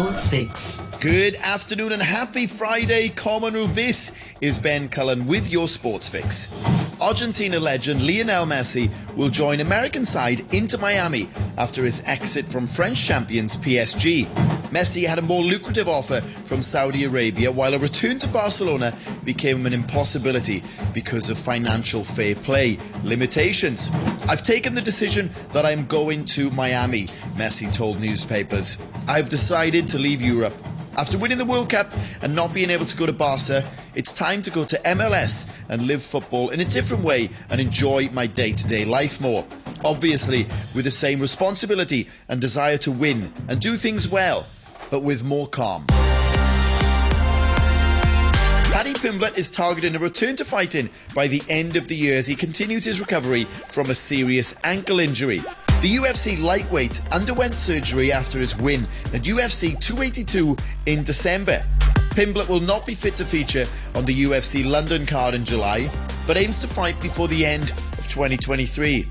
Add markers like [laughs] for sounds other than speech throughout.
Sports Fix. Good afternoon and happy Friday, Commonwealth. This is Ben Cullen with your Sports Fix. Argentina legend Lionel Messi will join American side Inter Miami after his exit from French champions PSG. Messi had a more lucrative offer from Saudi Arabia while a return to Barcelona became an impossibility because of financial fair play limitations. I've taken the decision that I'm going to Miami, Messi told newspapers. I've decided to leave Europe. After winning the World Cup and not being able to go to Barca, it's time to go to MLS and live football in a different way and enjoy my day to day life more. Obviously, with the same responsibility and desire to win and do things well, but with more calm. Paddy Pimblett is targeting a return to fighting by the end of the year as he continues his recovery from a serious ankle injury. The UFC lightweight underwent surgery after his win at UFC 282 in December. Pimblett will not be fit to feature on the UFC London card in July, but aims to fight before the end of 2023.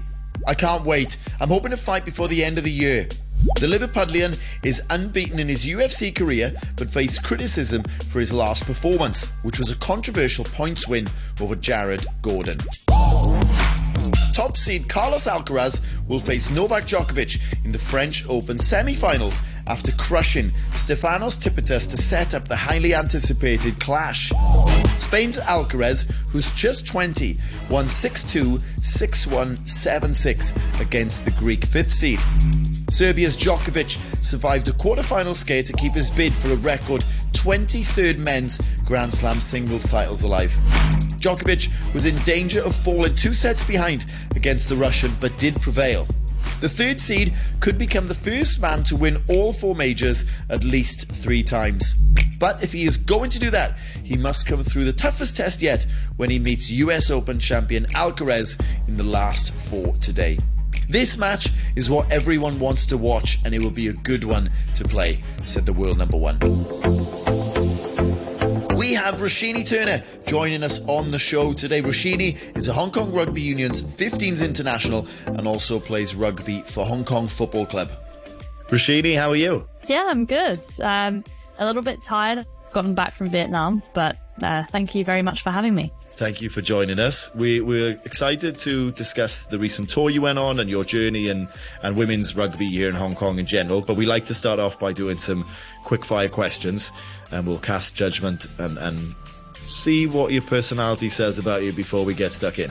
I can't wait. I'm hoping to fight before the end of the year. The Liverpudlian is unbeaten in his UFC career, but faced criticism for his last performance, which was a controversial points win over Jared Gordon. Top seed Carlos Alcaraz will face Novak Djokovic in the French Open semi-finals after crushing Stefanos Tsitsipas to set up the highly anticipated clash. Spain's Alcaraz, who's just 20, won 6-2, 6-1, 7-6 against the Greek fifth seed. Serbia's Djokovic survived a quarter-final scare to keep his bid for a record 23rd men's Grand Slam singles titles alive. Djokovic was in danger of falling two sets behind against the Russian, but did prevail. The third seed could become the first man to win all four majors at least three times. But if he is going to do that, he must come through the toughest test yet when he meets US Open champion Alcaraz in the last four today. This match is what everyone wants to watch, and it will be a good one to play, said the world number one. We have Roshini Turner joining us on the show today. Roshini is a Hong Kong Rugby Union's 15s international and also plays rugby for Hong Kong Football Club. Roshini, how are you? Yeah, I'm good. Um, a little bit tired. Gotten back from Vietnam, but uh, thank you very much for having me. Thank you for joining us. We, we're excited to discuss the recent tour you went on and your journey and, and women's rugby here in Hong Kong in general. But we like to start off by doing some quick fire questions and we'll cast judgment and, and see what your personality says about you before we get stuck in.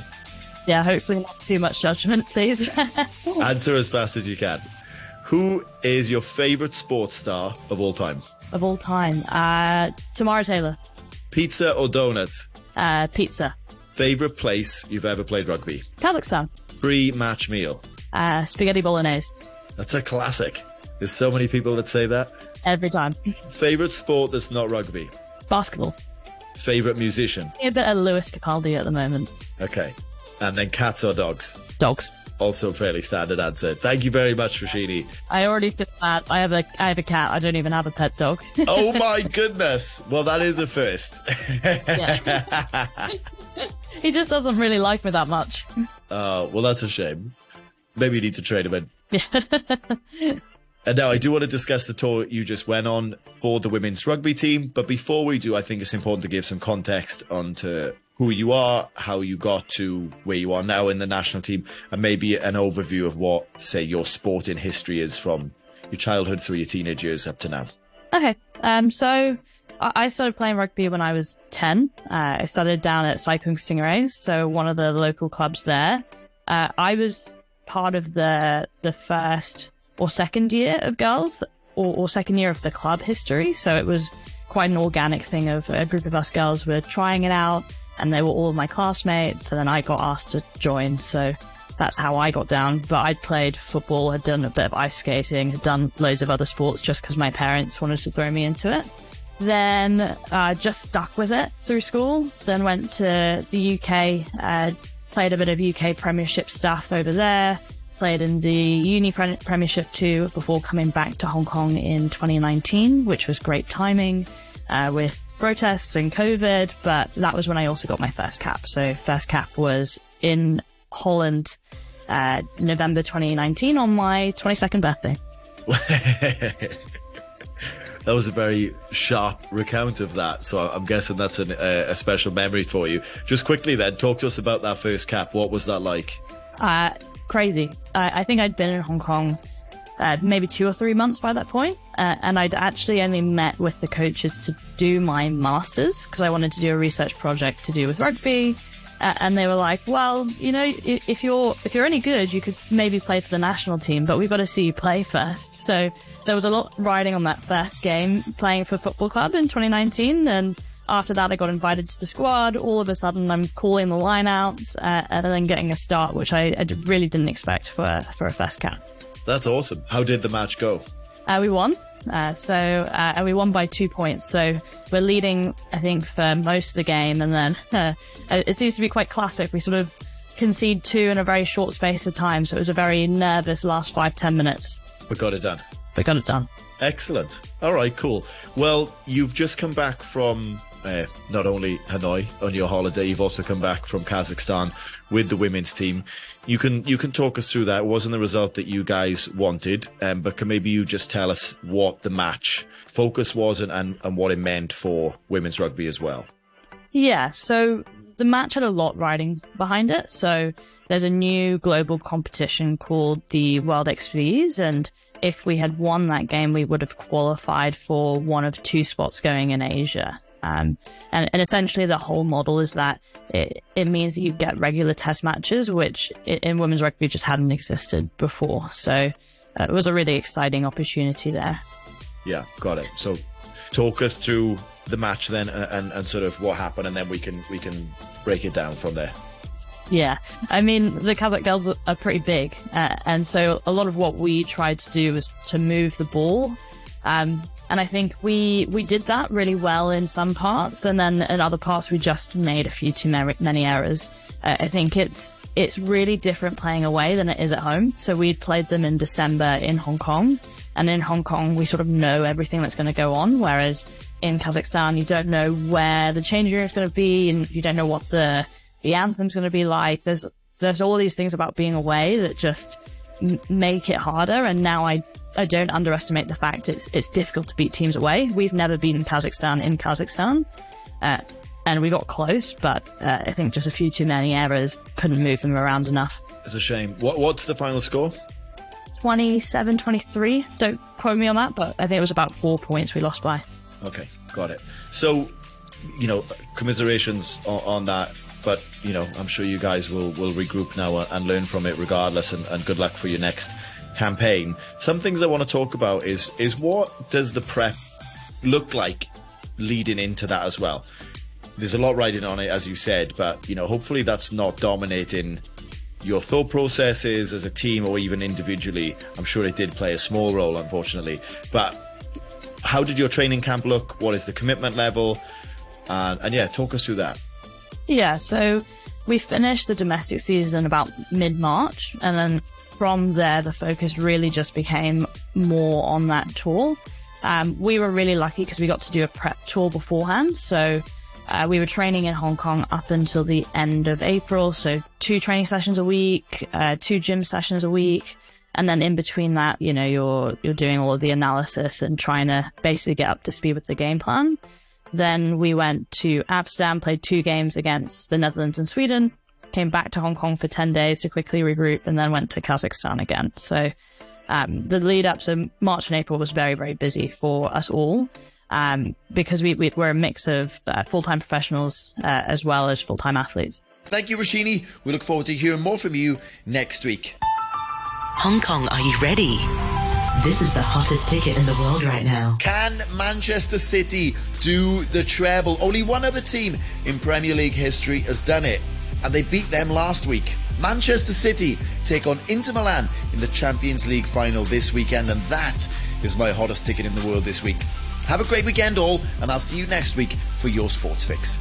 Yeah, hopefully not too much judgment, please. [laughs] Answer as fast as you can. Who is your favourite sports star of all time? of all time, uh, Tamara Taylor, Pizza or donuts? Uh, pizza, Favourite place you've ever played rugby? Kazakhstan, Free match meal. uh, spaghetti bolognese, That's a classic. There's so many people that say that. every time. Favourite sport that's not rugby? Basketball. Favourite musician? A bit of Lewis Capaldi at the moment. Okay. And then cats or dogs? Dogs. Also fairly standard answer. Thank you very much, Roshini. I already took that. I have a I have a cat. I don't even have a pet dog. [laughs] Oh my goodness. Well, that is a first. [laughs] he just doesn't really like me that much. Oh, [laughs] well, that's a shame. Maybe you need to trade him in. And now I do want to discuss the tour you just went on for the women's rugby team. But before we do, I think it's important to give some context onto who you are, how you got to where you are now in the national team, and maybe an overview of what, say, your sporting history is from your childhood through your teenage years up to now. Okay. Um. So I started playing rugby when I was ten. Uh, I started down at Sai Kung Stingrays, so one of the local clubs there. Uh, I was part of the the first or second year of girls, or, or second year of the club history. So it was quite an organic thing of a group of us girls were trying it out, and they were all of my classmates. And then I got asked to join, so that's how I got down. But I'd played football, had done a bit of ice skating, had done loads of other sports just because my parents wanted to throw me into it. Then uh, just stuck with it through school. Then went to the UK, uh, played a bit of UK Premiership stuff over there. Played in the Uni pre- Premiership too before coming back to Hong Kong in 2019, which was great timing uh, with protests and COVID. But that was when I also got my first cap. So first cap was in Holland, uh, November 2019 on my 22nd birthday. [laughs] that was a very sharp recount of that. So I'm guessing that's an, uh, a special memory for you. Just quickly then, talk to us about that first cap. What was that like? Uh, crazy. I, I think I'd been in Hong Kong uh, maybe two or three months by that point, uh, and I'd actually only met with the coaches to do my masters because I wanted to do a research project to do with rugby. Uh, and they were like, "Well, you know, if you're if you're any good, you could maybe play for the national team, but we've got to see you play first. So there was a lot riding on that first game, playing for football club in 2019, and after that, I got invited to the squad. All of a sudden, I'm calling the lineouts uh, and then getting a start, which I, I really didn't expect for for a first cap. That's awesome. How did the match go? Uh, we won. Uh, so uh, and we won by two points. So we're leading, I think, for most of the game, and then [laughs] uh, it seems to be quite classic. We sort of concede two in a very short space of time, so it was a very nervous last five ten minutes. We got it done. We got it done. Excellent. All right, cool. Well, you've just come back from uh, not only Hanoi on your holiday, you've also come back from Kazakhstan with the women's team. You can you can talk us through that. It wasn't the result that you guys wanted, um, but can maybe you just tell us what the match focus was and, and, and what it meant for women's rugby as well? Yeah, so the match had a lot riding behind it. So there's a new global competition called the World XVs, and if we had won that game, we would have qualified for one of two spots going in Asia. Um, and, and, essentially, the whole model is that it, it means that you get regular test matches, which in women's rugby just hadn't existed before. So uh, it was a really exciting opportunity there. Yeah, got it. So talk us through the match then and, and, and sort of what happened, and then we can we can break it down from there. Yeah, I mean the Kazakh girls are pretty big, uh, and so a lot of what we tried to do was to move the ball. Um, and I think we we did that really well in some parts, and then in other parts we just made a few too many errors. Uh, I think it's it's really different playing away than it is at home. So we'd played them in December in Hong Kong, and in Hong Kong we sort of know everything that's going to go on, whereas in Kazakhstan you don't know where the change room is going to be, and you don't know what the the anthem's going to be like. There's there's all these things about being away that just m- make it harder. And now I I don't underestimate the fact it's it's difficult to beat teams away. We've never beaten Kazakhstan in Kazakhstan, uh, and we got close, but uh, I think just a few too many errors couldn't move them around enough. It's a shame. What what's the final score? 27 23. Don't quote me on that, but I think it was about four points we lost by. Okay, got it. So, you know, commiserations on, on that but you know, I'm sure you guys will will regroup now and learn from it regardless. And, and good luck for your next campaign. Some things I want to talk about is is what does the prep look like leading into that as well. There's a lot riding on it, as you said, but you know, hopefully that's not dominating your thought processes as a team or even individually. I'm sure it did play a small role, unfortunately. But how did your training camp look? What is the commitment level? And, and yeah, talk us through that. Yeah, so we finished the domestic season about mid March, and then from there, the focus really just became more on that tour. Um, we were really lucky because we got to do a prep tour beforehand. So uh, we were training in Hong Kong up until the end of April. So two training sessions a week, uh, two gym sessions a week. And then in between that, you know, you're, you're doing all of the analysis and trying to basically get up to speed with the game plan. Then we went to Amsterdam, played two games against the Netherlands and Sweden, came back to Hong Kong for 10 days to quickly regroup and then went to Kazakhstan again. So um, the lead up to March and April was very, very busy for us all um, because we, we, are a mix of uh, full time professionals uh, as well as full time athletes. Thank you, Roshini. We look forward to hearing more from you next week. Hong Kong, are you ready? This is the hottest ticket in the world right now. Can Manchester City do the treble? Only one other team in Premier League history has done it and they beat them last week. Manchester City take on Inter Milan in the Champions League final this weekend, and that is my hottest ticket in the world this week. Have a great weekend, all, and I'll see you next week for your sports fix.